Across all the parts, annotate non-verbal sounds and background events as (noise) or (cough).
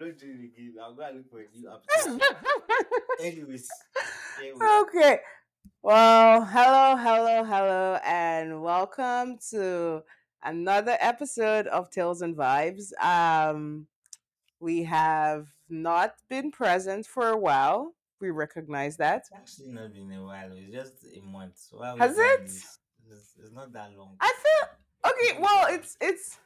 I'm not doing it again. I'll go and look for a new (laughs) application. Anyways, okay. Well, hello, hello, hello, and welcome to another episode of Tales and Vibes. Um, we have not been present for a while. We recognize that. It's actually not been a while. It's just a month. Why Has it? It's, it's not that long. I feel okay. Well, it's it's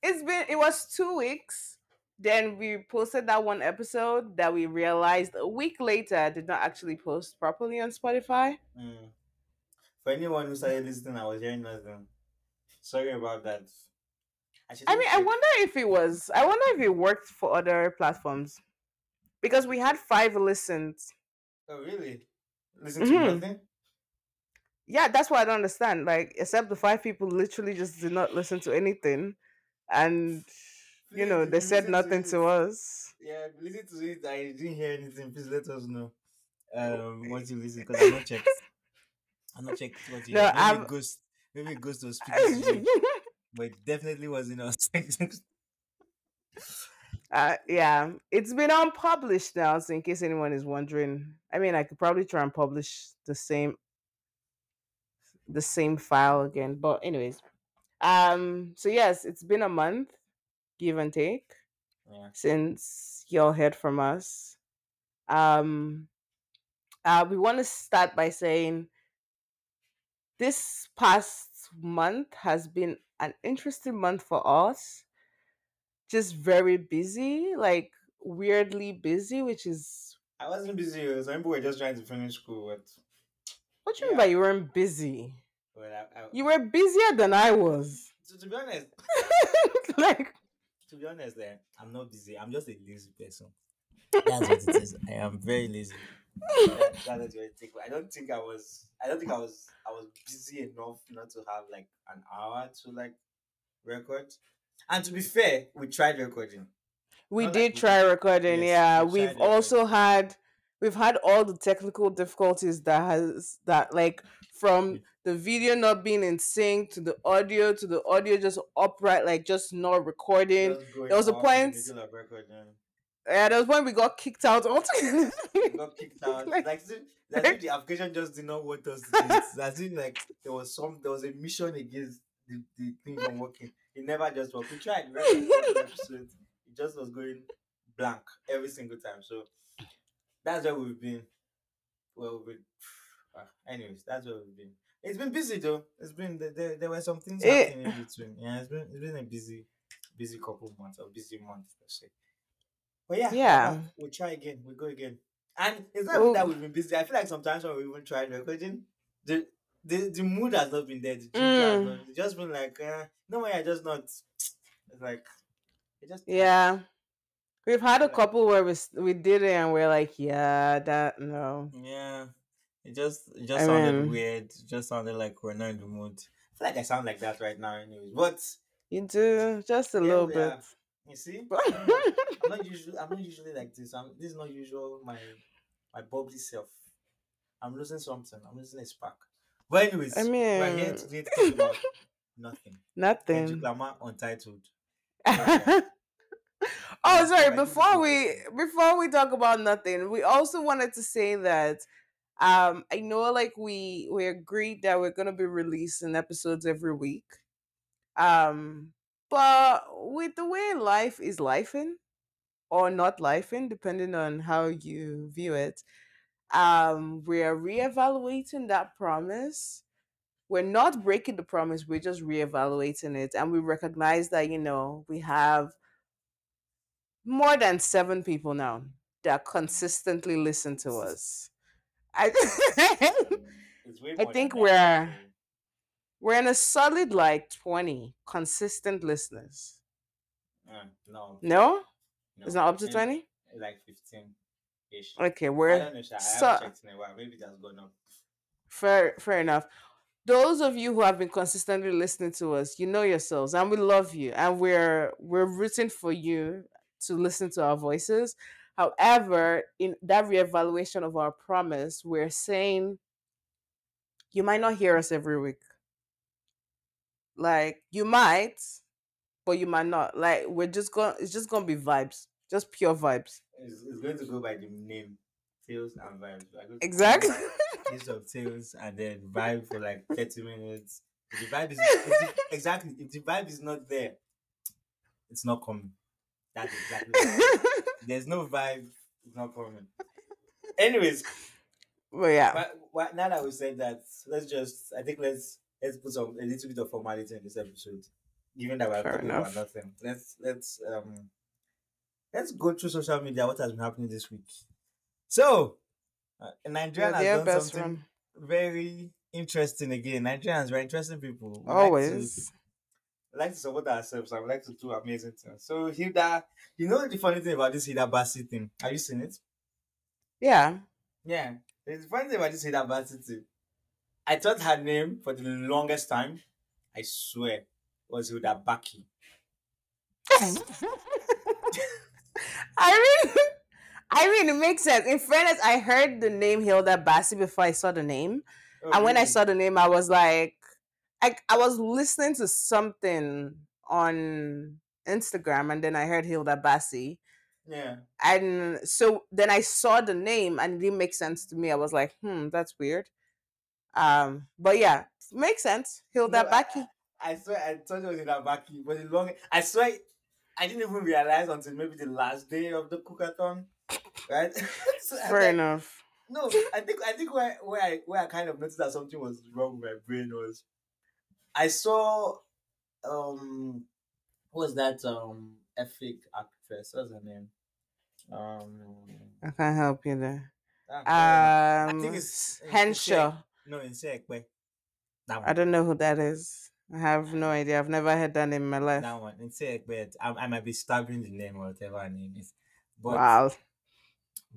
it's been it was two weeks. Then we posted that one episode that we realized a week later did not actually post properly on Spotify. Mm. For anyone who started listening, I was hearing nothing. Sorry about that. should I mean, I wonder if it was. I wonder if it worked for other platforms because we had five listens. Oh, really? Listen to Mhm. nothing? Yeah, that's what I don't understand. Like, except the five people literally just did not listen to anything, and you know they said nothing it, to us. Yeah, listen to it. I didn't hear anything. Please let us know. Um, what you listen because I'm not checked. (laughs) I'm not checked what you No, heard. Maybe I'm- goes. Maybe goes to speaking to you, (laughs) but it definitely wasn't us. (laughs) uh, yeah, it's been unpublished now. So, in case anyone is wondering, I mean, I could probably try and publish the same the same file again. But anyways, um, so yes, it's been a month, give and take. yeah. since y'all heard from us. Um, uh, we want to start by saying this past month has been an interesting month for us. Just very busy, like weirdly busy, which is I wasn't busy. uh, Some people were just trying to finish school, but what do you mean by you weren't busy? well, I, I, You were busier than I was. to, to be honest, (laughs) like to be honest, eh, I'm not busy. I'm just a lazy person. That's what it is. I am very lazy. That- That's what take. I don't think I was. I don't think I was. I was busy enough not to have like an hour to like record. And to be fair, we tried recording. we Not like did we- try recording yes, yeah we we've tried also had we've had all the technical difficulties that has that like from the video not being in sync to the audio to the audio just upright like just not recording there was a off in the point- of yeah there was when we got kicked out We (laughs) got kicked out. Like- like, if, the application just did not want us to do it. As if like there was some there was a mission against the, the thing from working. It never just worked. We tried we recorded one episode. It just was going blank every single time. So that's where we've been. Well, we (sighs) ah, anyways, that's where we've been. It's been busy though. It's been there. There, were some things Eh. happening in between. Yeah, it's been it's been a busy, busy couple months or busy month per se. But yeah, Yeah. uh, we'll try again. We'll go again. And it's not Oh. even that we've been busy. I feel like sometimes when we even tried recording, the the, the mood has not been there. The Mm. not, it's just been like, uh, no way, I just not. It's like, it just yeah we've had a couple where we, we did it and we're like yeah that no Yeah. It just it just I sounded mean- weird. It just sounded like we're not in the mood. I feel like I sound like that right now, anyways. But you do just a little bit are. you see, (laughs) I'm not usually I'm not usually like this. I'm this is not usual my my bubbly self. I'm losing something. I'm losing a spark. But anyways, I we're here mean- today to talk about nothing. (laughs) nothing Kendrick Lamar untitled. (laughs) oh sorry before we before we talk about nothing we also wanted to say that um i know like we we agreed that we're gonna be releasing episodes every week um but with the way life is lifing or not lifing depending on how you view it um we're reevaluating that promise. We're not breaking the promise we're just reevaluating it and we recognize that you know we have more than seven people now that consistently listen to us i (laughs) I think we're- we're in a solid like 20 consistent listeners Uh, no, no no. it's not up to 20 Like fifteen ish. okay I we're don't know. I so- haven't checked in a while. Maybe that's gone up. Fair, fair enough. Those of you who have been consistently listening to us, you know yourselves, and we love you, and we're we're rooting for you to listen to our voices. However, in that reevaluation of our promise, we're saying you might not hear us every week. Like you might, but you might not. Like we're just going. It's just gonna be vibes. Just pure vibes. It's, it's going to go by the name, Tales and Vibes. We are going to Exactly. (laughs) Taste of Tales and then vibe for like 30 minutes. If the vibe is if the- (laughs) exactly if the vibe is not there, it's not coming. That's exactly. (laughs) There's no vibe, it's not coming. Anyways, Well, yeah. but, but now that we said that, let's just I think let's let's put some a little bit of formality in this episode. Given that we're Fair talking enough. about nothing. Let's let's um let's go through social media. What has been happening this week? So uh, Nigeria You're has done something very interesting again. Nigerians very interesting people. We Always. Like to, like to support ourselves and we like to do amazing things. So Hilda, you know the funny thing about this Hilda Baci thing? Have you seen it? Yeah. Yeah. The funny thing about this Hilda Baci thing. I thought her name for the longest time, I swear, was Hilda Baki. (laughs) I mean, I mean, it makes sense. In fairness, I heard the name Hilda Baci before I saw the name, Oh, and when I saw the name, I was like, I I was listening to something on Instagram, and then I heard Hilda Baci, Yeah. and so then I saw the name, and it didn't make sense to me. I was like, hmm, that's weird. Um, but yeah, makes sense. Hilda No, I- Baki. I swear I thought it was Hilda Baki, but the long I swear I didn't even realize until maybe the last day of the cookathon. Right? (laughs) So Fair like- enough. No, I think I think where where I where I kind of noticed that something was wrong with my brain was I saw um what was that um Efik actress? What's her name? Um I can't help you there. Um, think it's- it's Henshaw. no in Sekwe. I don't know who that is. I have no idea. I've never heard that name in my life. That one. In Sekwe. I, I might be stabbing the name or whatever her name is. But wow.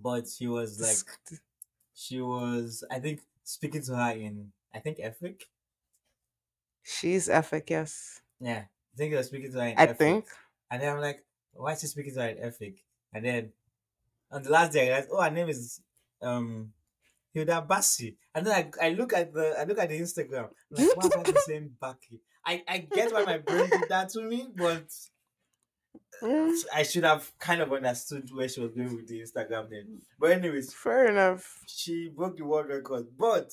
but she was like she was I think speaking to her in I think Efik. She's Efik, yes. Yeah. I think I was speaking to her in I Efik. think. And then I'm like, why is she speaking to her in Efik? And then on the last day, I realized, oh, her name is um Hilda Baci. And then I, I look at the I look at the Instagram. I'm like, why am I the same Baki? I, I get why my brain did that to me, but Mm, I should have kind of understood where she was going with the Instagram name. But anyways, fair enough. she broke the world record. But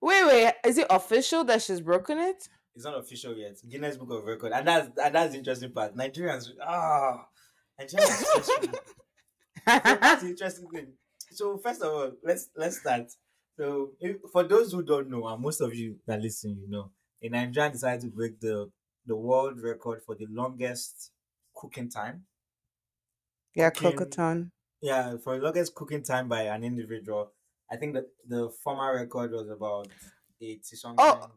Wait, wait. Is it official that she's broken it? it's not official yet. Guinness Book of Record. And that's and that's the interesting part. Nigerians ah Nigerians are so that's the interesting thing. So first of all, let's let's start. So if, for those who don't know, and most of you that listen, you know, a Nigerian decided to break the the world record for the longest cooking time. yeah, cooking- cookathon. Yeah, for the longest cooking time by an individual. I think that the former record was about eighty something. Oh,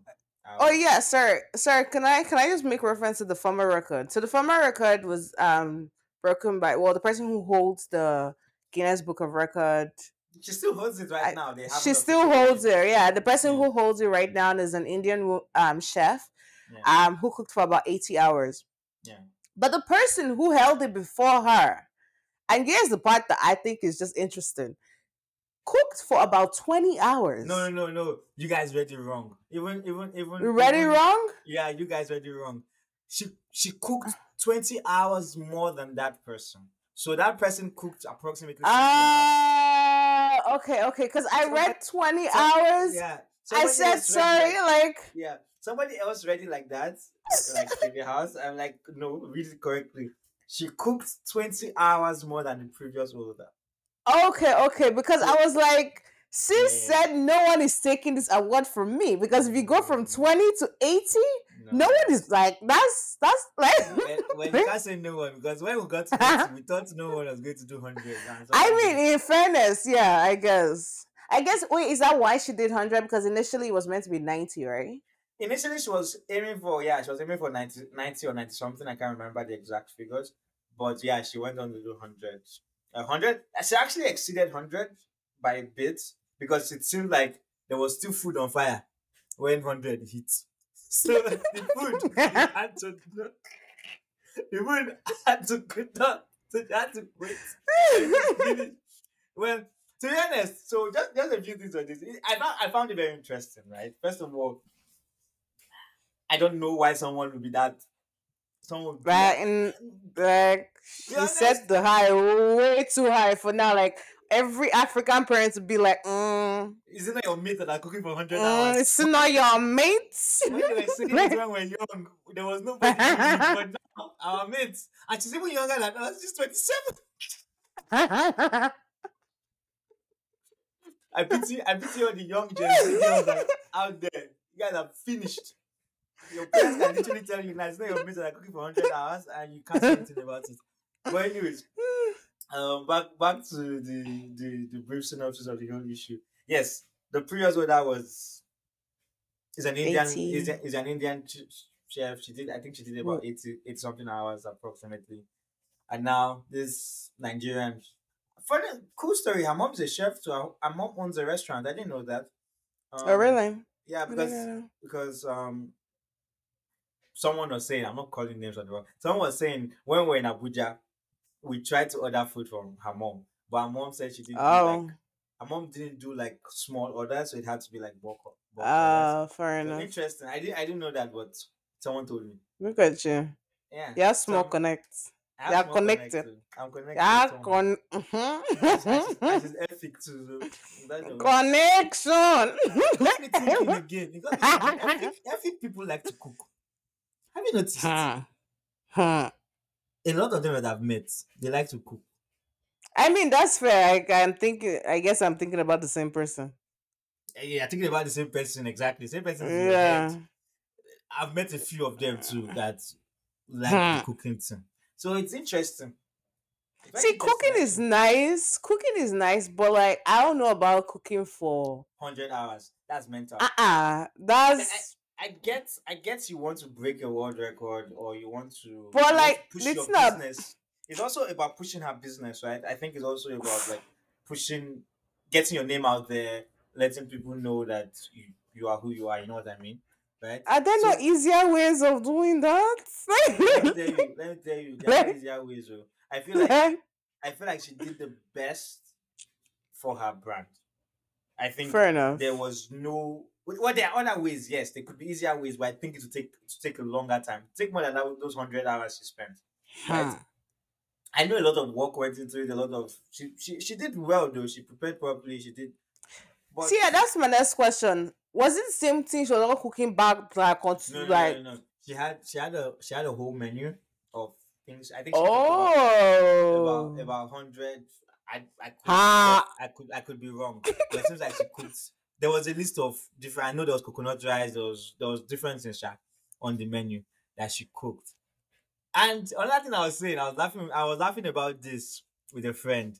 Oh yeah, sir. Sir, can I can I just make reference to the former record? So the former record was um broken by well the person who holds the Guinness Book of Record. She still holds it right I- now. They She still holds it. Yeah, the person Yeah. who holds it right now is an Indian um chef Yeah. um who cooked for about 80 hours. yeah. But the person who held it before her, and here's the part that I think is just interesting, cooked for about 20 hours. No, no, no, no. You guys read it wrong. Even, even, even. Read it wrong? Yeah, you guys read it wrong. She she cooked twenty hours more than that person. So that person cooked approximately. 60 hours. Ah, okay, okay. Because I read 20 Some- hours. Yeah. I said sorry, Like, like, yeah. Somebody else read it like that, like in the house. I'm like, no, read it correctly. She cooked twenty hours more than the previous holder. Okay, okay. Because I was like, sis Yeah. said no one is taking this award from me. Because if you go from 20 to 80, no one is like, that's, that's like, When, when (laughs) you can't say no one because when we got to 80, (laughs) we thought no one was going to do hundred. I mean, in fairness, yeah, I guess. I guess, wait, is that why she did 100? Because initially it was meant to be 90, right? initially she was aiming for yeah she was aiming for 90, 90 or 90 something i can't remember the exact figures but yeah she went on to do 100 a 100 she actually exceeded 100 by a bit because it seemed like there was still food on fire when 100 hit so (laughs) the food had to the food had to cook down. So had to wait. Well to be honest so just, just a few things on this. I found, I found it very interesting right? First of all I don't know why someone would be that someone Right, like, and like she set the high way too high for now. Like every African parent would be like, mm, Is it not your mate that are cooking for 100 mm, hours? it's not your mates. when they were saying it when we were young, there was nobody but (laughs) now our mates, and she's even younger than us, she's 27. (laughs) I pity, I pity all the young Gen girls out there. You guys are finished. Your parents can literally tell you, now it's not your mates that are cooking for 100 hours, and you can't say anything about it. But anyways, um, back back to the, the, the brief synopsis of the whole issue. Yes, the previous order was is an Indian 80. is, a, is an Indian ch- chef. She did I think she did about 80, 80 something hours approximately. And now this Nigerian funny cool story. Her mom's a chef too. Her, her mom owns a restaurant. I didn't know that. Um, oh really? Yeah, because because um someone was saying I'm not calling names on the wrong. Someone was saying when we we're in Abuja, we tried to order food from her mom, but her mom said she didn't. do, Oh, like, her mom didn't do like small orders, so it had to be like bulk. uh, fair So enough. interesting. I didn't I didn't know that, but someone told me. Look at you. Yeah. Yeah, small So, connects. They are connected. connect. I'm connected. Yeah, con. And she's- and she's- and epic too. So that's the way. Connection. Let me thinking again. Because (laughs) people like to cook. Have you noticed? Huh. Huh. a lot of them that I've met, they like to cook. I mean, that's fair. I, I'm thinking. I guess I'm thinking about the same person. Yeah, thinking about the same person exactly. Same person. is in your Yeah. I've met a few of them too that like the cooking thing. So it's interesting. Very See, cooking is nice. Cooking is nice, but like I don't know about cooking for. hundred hours. That's mental. Uh uh That's. I get, I get you want to break a world record or you want to, But, want to like, push your not- business. It's also about pushing her business, right? I think it's also about like pushing, getting your name out there, letting people know that you, you are who you are. You know what I mean, right? Are there no So- easier ways of doing that? let me tell you, (laughs) let me tell you, there are easier ways. oh. I feel like I feel like she did the best for her brand. I think Fair enough. there was no well there are other ways, yes, there could be easier ways, but I think it would take to take a longer time. Take more than that, those hundred hours she spent. right? Hmm. I know a lot of work went into it, a lot of she she, she did well though, she prepared properly, she did but See, yeah, that's my next question. Was it the same thing she was all cooking back like on no, no, like no, no, no. She had she had a she had a whole menu of things. I think she cooked about oh about about hundred. I I could, Ah. I could I could be wrong, but it seems like she cooked. There was a list of different. I know there was coconut rice. There was there was different things on the menu that she cooked. And another thing I was saying, I was laughing. I was laughing about this with a friend.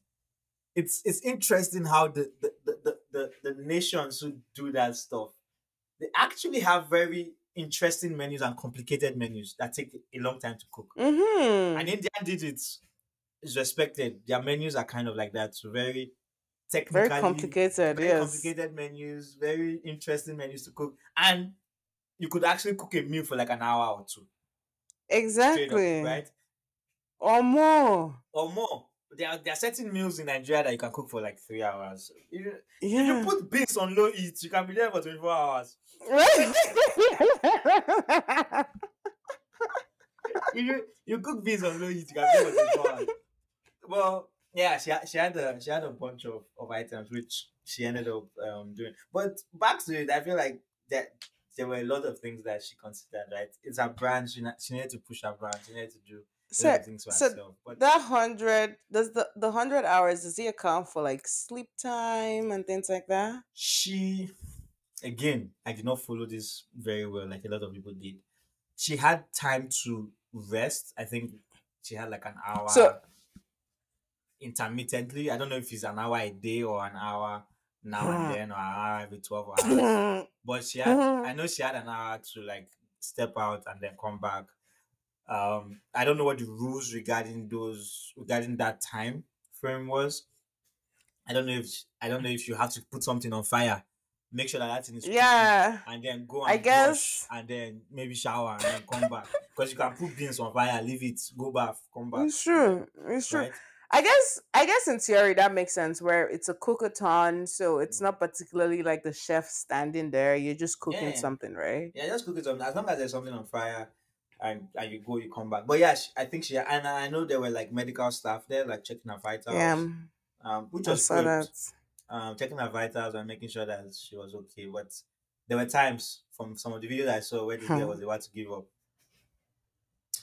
It's it's interesting how the the the the, the, the nations who do that stuff, they actually have very interesting menus and complicated menus that take a long time to cook. mm-hmm. And India did it. It's respected. Their menus are kind of like that. So very very complicated very yes complicated menus, very interesting menus to cook. And you could actually cook a meal for like an hour or two. straight up, exactly right? or more Or more. There are, there are certain meals in Nigeria that you can cook for like three hours. If you, if you put beans on low heat, you can be there for 24 hours. If (laughs) you, you cook beans on low heat, you can be there for 24 hours. Well, yeah, she had, she had a she had a bunch of, of items which she ended up um doing. But back to it, I feel like that there were a lot of things that she considered. Right, it's her brand. She she needed to push her brand. She needed to do so things for so herself. But that hundred does the the hundred hours does he account for like sleep time and things like that she, again, I did not follow this very well, like a lot of people did. She had time to rest. I think she had like an hour. So- intermittently. I don't know if it's an hour a day or an hour now and then or an hour every 12 (laughs) hours. But she had. I know she had an hour to like step out and then come back. Um, I don't know what the rules regarding those regarding that time frame was. I don't know if I don't know if you have to put something on fire, make sure that that thing is yeah and then go I and guess- and then maybe shower and then come back because you can put beans on fire, leave it, go bath, come back. it's true it's true Right? I guess I guess in theory that makes sense where it's a cookathon, so it's not particularly like the chef standing there. You're just cooking Yeah. something, right? Yeah, just cook it on as long as there's something on fire. and and you go, you come back. But yeah, she, I think she and I know there were like medical staff there, like checking her vitals, Yeah, um, which was saw great. that. Um, checking her vitals and making sure that she was okay. But there were times from some of the videos I saw where the girl (laughs) was about to give up.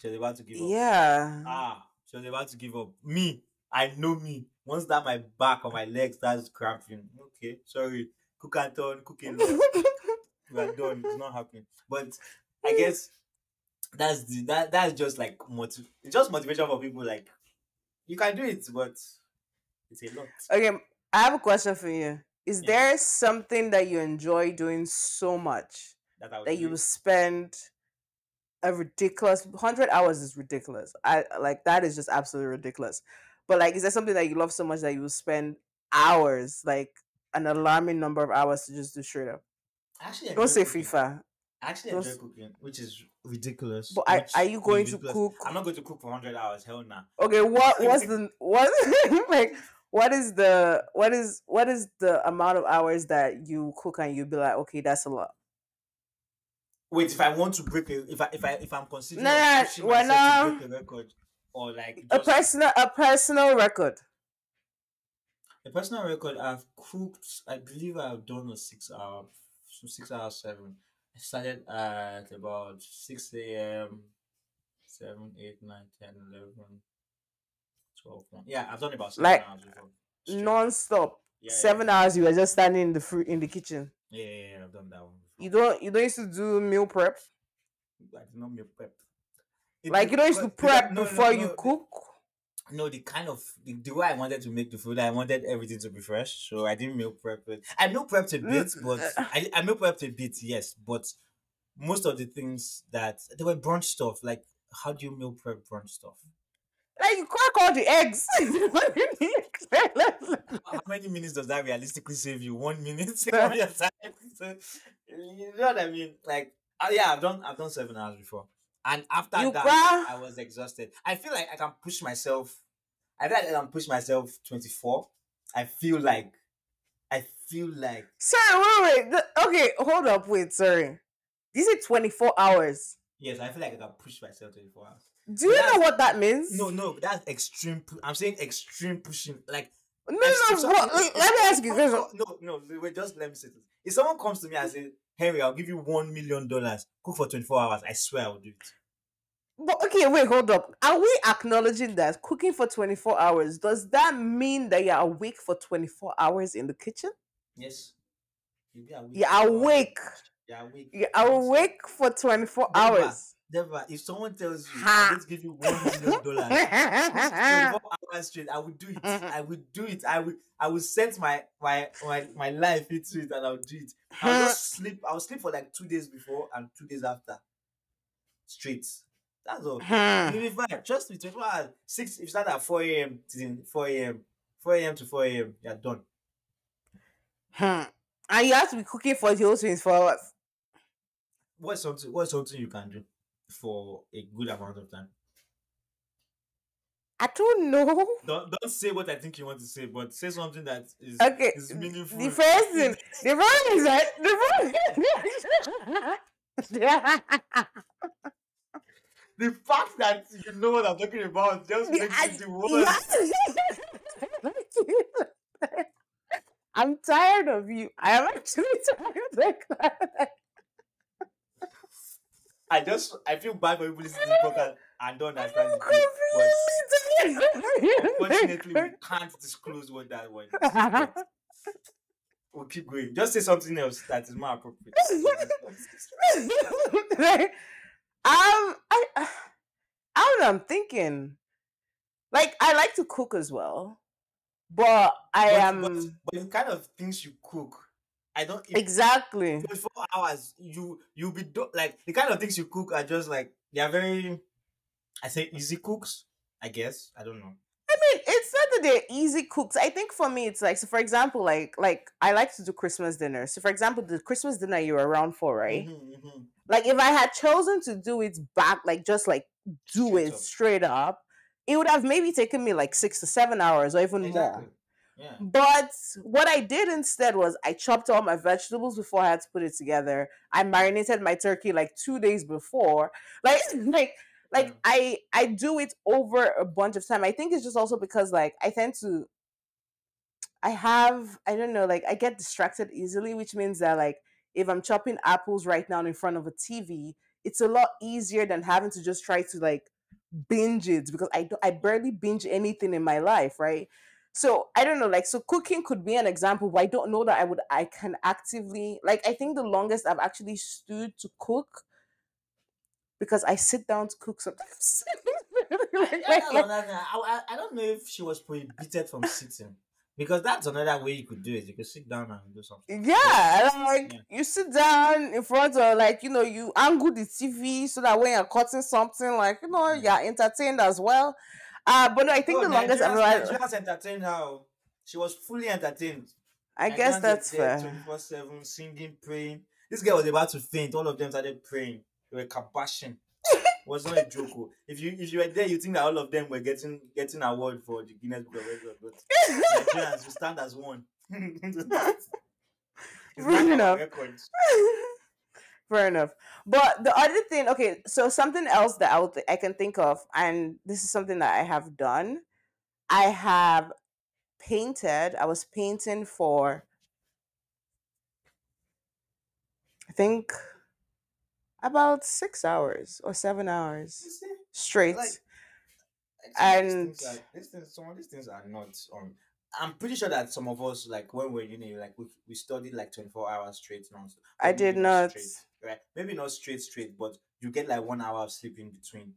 She was about to give up. Yeah. Ah, she was about to give up. Me, I know me. Once that my back or my legs starts cramping, okay, sorry, cook and turn, cook a lot. (laughs) we are done. It's not happening. But I mm. guess that's the that that's just like motiv- just motivation for people. Like you can do it, but it's a lot. okay, I have a question for you. Is Yeah. there something that you enjoy doing so much That I that you spend a ridiculous 100 hours is ridiculous. I like that is just absolutely ridiculous. But like is there something that you love so much that you will spend hours like an alarming number of hours to just do straight up? Actually Don't say cooking. FIFA. I actually Don't enjoy cooking, which is ridiculous. But are, are you going to cook? I'm not going to cook for 100 hours. Hell nah. Okay, what what's the (laughs) what (laughs) like what is the what is what is the amount of hours that you cook and you'll be like, okay, that's a lot. Wait, if I want to break a, if I if I if I'm considering Nah, of nah, pushing we're not- to break a record, or like A personal a personal record. a personal record, I've cooked. I believe I've done a six hour, so six hours seven. I started at about six a.m. 7, 8, 9, 10, 11, 12, 1. Yeah, I've done about seven Like, hours before. straight. Non-stop. Yeah, yeah, Seven hours you were just standing in the fruit in the kitchen. Yeah, yeah, yeah, I've done that one before. You don't you don't used to do meal prep? I did not meal prep. It- Like you don't used to prep no, no, before no, you the- cook? No, the kind of the, the way I wanted to make the food, I wanted everything to be fresh, so I didn't meal prep it. I meal prepped a bit, Mm, but uh, I, I meal prepped a bit, yes. But most of the things that they were brunch stuff. Like, how do you meal prep brunch stuff? Like you crack all the eggs. (laughs) How many minutes does that realistically save you? One minute (laughs) of your time. (laughs) So, you know what I mean? Like, uh, yeah, I've done I've done seven hours before, and after You that, cry? I was exhausted. I feel like I can push myself. I feel like I can push myself twenty four. I feel like, I feel like sorry, wait, wait. okay, hold up, wait, sorry. These are 24 hours. yes, I feel like I can push myself twenty four hours. Do you know what that means? No, no, that's extreme. pu- I'm saying extreme pushing. Like no, no. what- let me ask you this. No, no, wait, just let me say this. If someone comes to me and says, Henry, I'll give you one million dollars, cook for 24 hours, I swear I will do it. But okay, wait, hold up. Are we acknowledging that cooking for 24 hours does that mean that you're awake for 24 hours in the kitchen? Yes. You'll be awake. You're for hours. awake. You're awake. You're Non-stop. awake for 24 Never. hours. Never. If someone tells you. I'm going to give you one million (laughs) dollars, 24 hours straight, I will do it. I would do it. I will I will set my my my, my life into it and I'll do it. I'll just sleep. I'll sleep for like two days before and two days after. Straight. That's all. You'll be fine. Trust me, 24 hours. Six if you start at 4 a.m. to 4 a.m. 4 a.m. to 4 a.m. You're done. Hmm. And you have to be cooking for the whole 24 hours. What's something what's something you can do for a good amount of time? I don't know. Don't don't say what I think you want to say, but say something that is Okay. is meaningful. The first thing, the first is that the first (laughs) the fact that you know what I'm talking about just makes I- it the worst. Yeah. (laughs) I'm tired of you. I am actually (laughs) tired of that. I just I feel bad for people listening to this podcast and don't understand joke, but (laughs) unfortunately we can't disclose what that one is. We'll keep going. Just say something else that is more appropriate. (laughs) Um, I, I don't know. I'm thinking. Like, I like to cook as well, but I but, am but, but the kind of things you cook, I don't. Exactly. 24 hours, you you be do, like the kind of things you cook are just like they are very, I say easy cooks. I guess I don't know. I mean, it's not that they're easy cooks. I think for me, it's like so. For example, like like I like to do Christmas dinner. So, for example, the Christmas dinner you're around for, right? Mhm, mhm. Like, if I had chosen to do it back, like just like do Straight it up. straight up, it would have maybe taken me like six to seven hours or even more. Yeah. But what I did instead was I chopped all my vegetables before I had to put it together. I marinated my turkey like two days before. Like (laughs) like like Yeah. I I do it over a bunch of time. I think it's just also because like I tend to I have I don't know like I get distracted easily, which means that like if I'm chopping apples right now in front of a TV, it's a lot easier than having to just try to like binge it because I do, I barely binge anything in my life, right? So I don't know, like so cooking could be an example, but I don't know that I would I can actively like I think the longest I've actually stood to cook because I sit down to cook sometimes. Like- Yeah, like- that's like- another thing. I, I, I don't know if she was prohibited from sitting because that's another way you could do it. You could sit down and do something. Yeah, like Yeah. you sit down in front of like you know you angle the TV so that when you're cutting something like you know Yeah. you're entertained as well. Uh but no, I think Oh, the longest I've Nigerians, ever entertained her. She was fully entertained. I guess that's fair. Twenty four seven singing, praying. This girl was about to faint. All of them started praying. They were kabashing. (laughs) was not a joke. oh. If you if you were there, you think that all of them were getting getting award for the Guinness Book of Records. But (laughs) Nigerians, you stand as one. (laughs) it's enough. Fair enough. But the other thing, okay, so something else that I, would, I can think of, and this is something that I have done. I have painted. I was painting for, I think, about six hours or seven hours straight. Like, And- these things, are, these things, some of these things are not. on. I'm pretty sure that some of us, like when we're in uni, like we, we studied like 24 hours straight. Non- I did not. Straight, right? Maybe not straight, straight, but you get like one hour of sleep in between.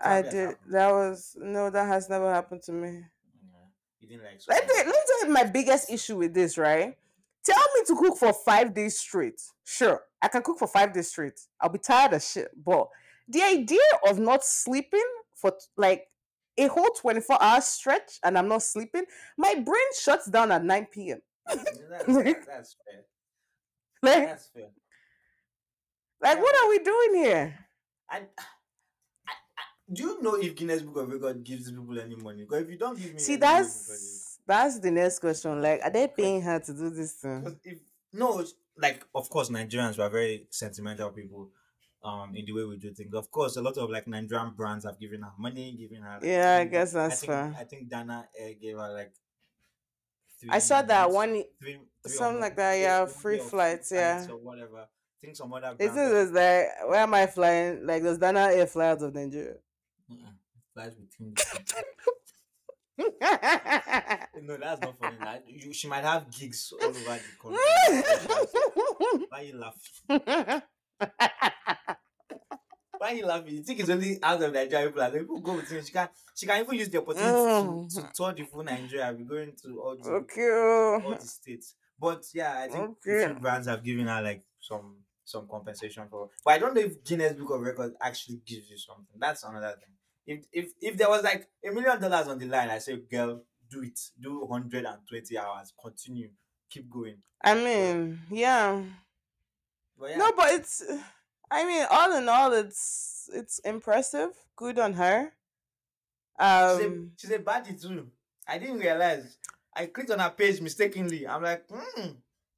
I did. happened. That was no, that has never happened to me. Yeah. You didn't like. Let me, let me tell you my biggest issue with this, right? Tell me to cook for five days straight. Sure, I can cook for five days straight. I'll be tired of shit. But the idea of not sleeping for like a whole 24 hour stretch and I'm not sleeping, my brain shuts down at 9 p.m. That's, (laughs) that's fair. Like, That's fair. Like what are we doing here? I, I, I, do you know if Guinness Book of Record gives people any money? Because if you don't give me, See, that's that's the next question. Like, are they paying her to do this thing? If no, like of course Nigerians were very sentimental people, um, in the way we do things. Of course, a lot of like Nigerian brands have given her money, given her. Like, Yeah, I guess that's think, fair. I think Dana Air gave her like. I saw that one. three- three something like that, yeah, free or flights, yeah. or whatever. Think some other. Have- was like, where am I flying? Like, does Dana Air fly out of Nigeria? Flies between. (laughs) no, that's not funny. That you, she might have gigs all over the country. Why you laughing? Why you laughing? You think it's only out of Nigeria people? Like, people go with. She can she can even use the opportunity to, um, to tour the full Nigeria. Be going to all the okay. all the states. But yeah, I think a few brands have given her like some some compensation for. But I don't know if Guinness Book of Records actually gives you something. That's another thing. If if if there was like a million dollars on the line, I say, girl, do it. Do 120 hours. Continue. Keep going. I mean, yeah. But yeah, No, but it's. I mean, all in all, it's it's impressive. Good on her. she's, a, Um, she's a baddie too. I didn't realize. I clicked on her page mistakenly. I'm like, hmm.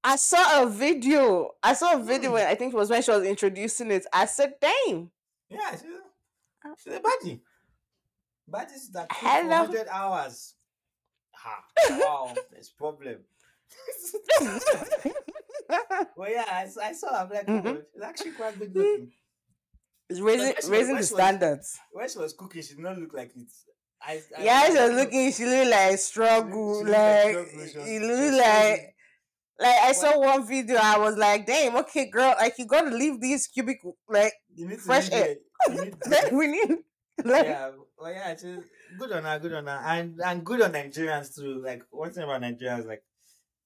I saw a video. I saw a video Mm. when I think it was when she was introducing it. I said, "Damn, Yeah, she's a, she's a baddie. Baddies that 100 hours. Ha. Wow, (laughs) there's problem. (laughs) Well, yeah, I saw. I'm like, oh, it's actually quite good (laughs) looking. it's raising she raising the she was- standards." When she was cooking, she did not look like it's. I, I, Yeah, I she was looking. She looked like struggle. she looked like Like struggle, she was- it she looked like. Like I saw one video, I was like, "Damn, okay, girl, like you gotta leave these cubicle, like fresh air. it. You need (laughs) to- we need, (laughs) like, yeah, well, yeah, just good on her, good on her, and and good on Nigerians too. Like one thing about Nigerians, like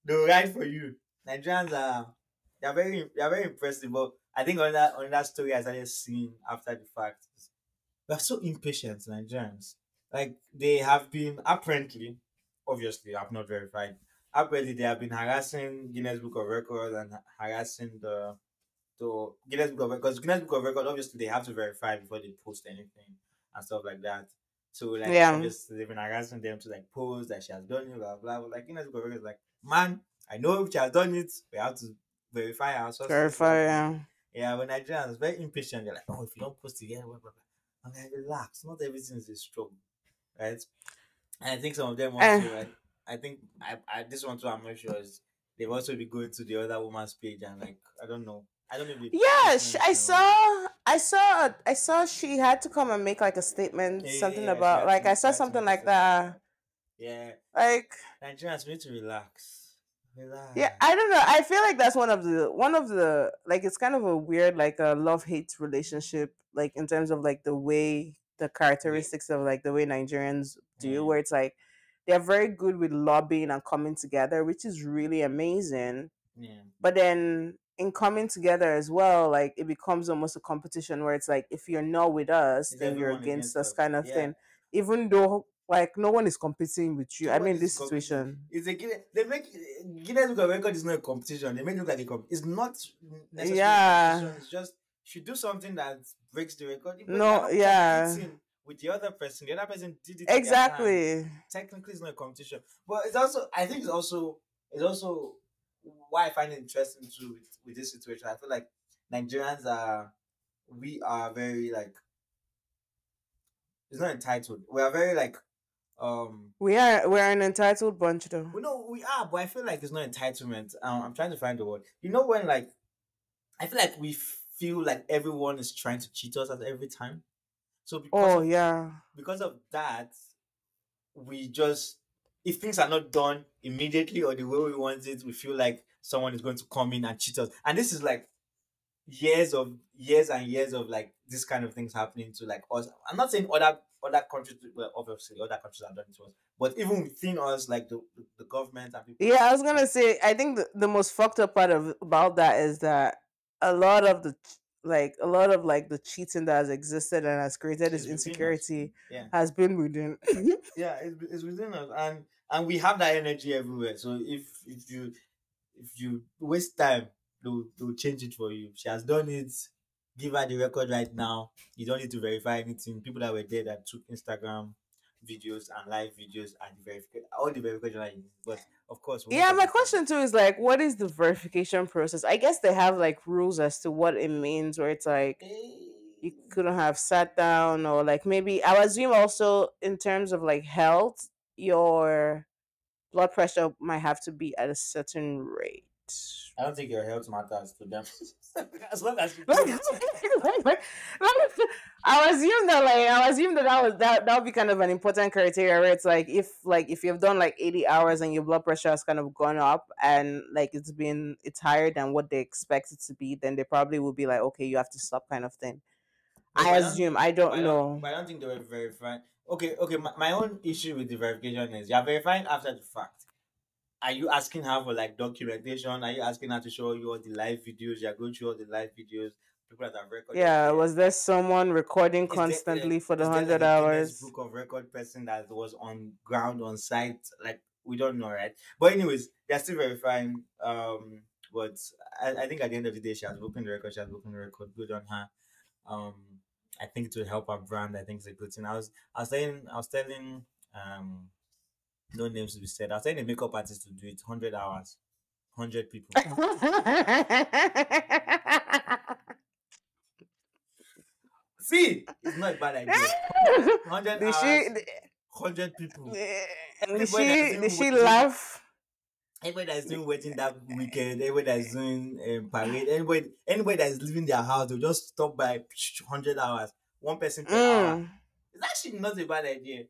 they'll ride for you. Nigerians are they're very they're very impressive. But I think on that on that story I started seeing after the fact, we're so impatient, Nigerians. Like they have been apparently, obviously, I've not verified. Apparently, they have been harassing Guinness Book of Records and harassing the the Guinness Book of Records. Guinness Book of Records, obviously, they have to verify before they post anything and stuff like that. So like Yeah. obviously they've been harassing them to like post that she has done it, blah blah. blah. Like Guinness Book of Records like, man, I know if she has done it, we have to verify our sources. Verify. Yeah. Yeah, when Nigerians very impatient, they're like, oh, if you don't post it, yeah, blah blah blah. I'm like, relax, not everything is a struggle, right? And I think some of them also, eh. right? I think I, I this one too. I'm not sure is they've also been going to the other woman's page and like I don't know. I don't know. If Yeah, I saw, I saw, I saw. She had to come and make like a statement, Yeah, something yeah, about like I saw something like that. Yeah, Like, Nigerians need to relax. Relax. yeah, I don't know. I feel like that's one of the one of the like it's kind of a weird like a love hate relationship, like in terms of like the way the characteristics of like the way Nigerians do, Mm. where it's like they're very good with lobbying and coming together, which is really amazing. yeah. but then in coming together as well like it becomes almost a competition where it's like if you're not with us then you're against against us us. kind of Yeah. thing even though like no one is competing with you i mean this situation It's a Guinness. They make Guinness Book of Record is not a competition. They make it look like a comp. It's not necessarily Yeah. It's just should do something that breaks the record. No, yeah. competing With the other person, the other person did it. in their time. exactly Technically, it's not a competition, but it's also. I think it's also. It's also why I find it interesting too with, with this situation. I feel like Nigerians are. We are very like. It's not entitled. We are very like. Um we are we're an entitled bunch though we know we are, but I feel like it's not entitlement. Um, I'm trying to find the word. You know when like, I feel like we feel like everyone is trying to cheat us at every time. So because oh of, yeah because of that, we just if things are not done immediately or the way we want it, we feel like someone is going to come in and cheat us. And this is like years of years and years of like this kind of things happening to like us. I'm not saying other other countries, well, obviously other countries are done it to us, but even within us, like the the, the government and people. yeah i was gonna say i think the, the most fucked up part of about that is that a lot of the like a lot of like the cheating that has existed and has created this It's insecurity Yeah, has been within (laughs) yeah, it's, it's within us, and and we have that energy everywhere. So if if you if you waste time, they'll they'll change it for you. She has done it. Give her the record right now. You don't need to verify anything. People that were there that took Instagram videos and live videos and the verification, all the verification. But of course, we Yeah, my question too is like, what is the verification process? I guess they have like rules as to what it means, where it's like you eh. couldn't have sat down, or like maybe I assume also in terms of like health, your blood pressure might have to be at a certain rate. I don't think your health matters to them. (laughs) as long as you (laughs) Like, it. (laughs) like, I assume that like I assume that that was that that would be kind of an important criteria where it's like if like if you've done like 80 hours and your blood pressure has kind of gone up and like it's been it's higher than what they expect it to be then they probably will be like okay you have to stop kind of thing But I I don't- assume I don't know But I don't think they were verifying. Okay, okay. My, my own issue with the verification is you're verifying after the fact. Are you asking her for like documentation? Are you asking her to show you all the live videos? You're going through all the live videos. People that have recorded. yeah it. was there someone recording Is there- constantly for the is there, like, 100 hours Book of record person that was on ground on site. Like we don't know, right? But anyways, they're still verifying. Um, but I, I think at the end of the day, she has broken the record. She has broken the record. Good on her. Um, I think it will help our brand. I think it's a good thing. I was I was saying I was telling um no names to be said. I was telling a makeup artist to do it hundred hours, hundred people. (laughs) See, it's not a bad idea. (laughs) Hundred did hours, she hundred people. did she that's did she laugh Anybody that's doing (laughs) wedding that weekend, anybody that's doing um, parade, anybody anybody that's leaving their house, they'll just stop by hundred hours. One person per hour. Mm. It's actually not a bad idea.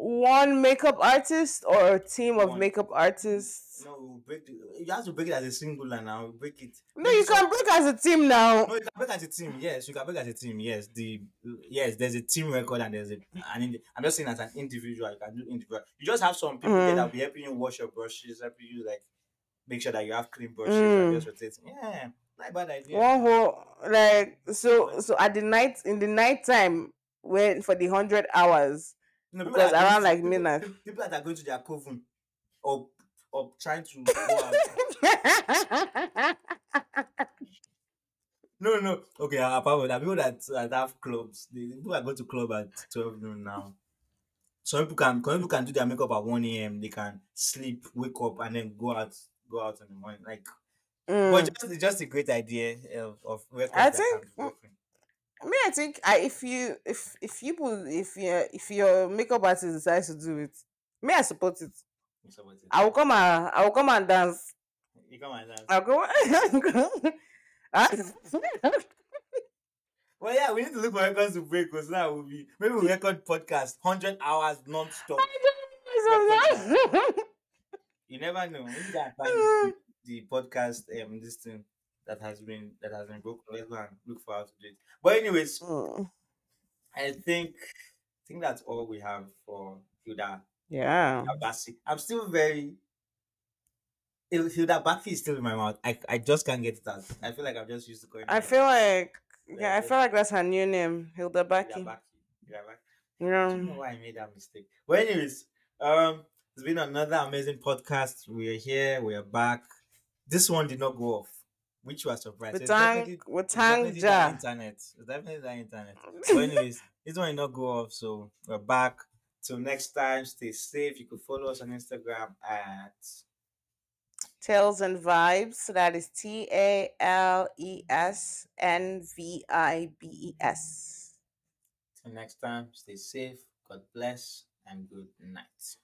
One makeup artist or a team of One. makeup artists No, we'll break the, you have to break it as a singular now. Break it. no you can break as a team now No, you can break as a team. Yes, you can break as a team. Yes, the yes, there's a team record and there's a an. indi- I'm just saying as an individual, you can do individual. You just have some people there Mm. that'll be helping you wash your brushes, helping you like make sure that you have clean brushes Mm. and just rotate. Yeah, not a bad idea. one whole like so so at the night in the night time when for the 100 hours No, Because are going around, like, people- midnight. People, that are going to their coven or or trying to go out. no, no. Okay, apart from that, people that, that have clubs, the people that go to club at twelve noon now. some people can some people can do their makeup at 1 a.m. They can sleep, wake up, and then go out go out in the morning. Like Mm. but just just a great idea of, of I think- can be broken. I mean, I think I, if you if if you put if you if your makeup artist decides to do it, me I support it. Support it. I will come and I will come and dance. You come and dance. I'll go. (laughs) Well, yeah, we need to look for records to break because now we'll be maybe we'll record podcast hundred hours non-stop. You never know. Maybe that (laughs) the podcast um this thing that has been that has been broken. Let's go and look for how to do it. But anyways, Mm, I think I think that's all we have for Hilda yeah. Abasi. I'm still very Hilda Baki is still in my mouth. I, I just can't get it out. I feel like I'm just used to calling I feel like yeah, I feel like that's her new name, Hilda Hilda Baki. Baki. Hilda Baki. I don't know why I made that mistake. But anyways, um, it's been another amazing podcast. We are here. We are back. This one did not go off, which was surprised. We It's definitely- thank we thank definitely the Ja. internet. It's definitely the internet. But anyways, (laughs) this one did not go off, so we're back. Till next time, stay safe. You could follow us on Instagram at Tales and Vibes. So That is T A L E S N V I B E S. till next time. Stay safe. God bless and good night.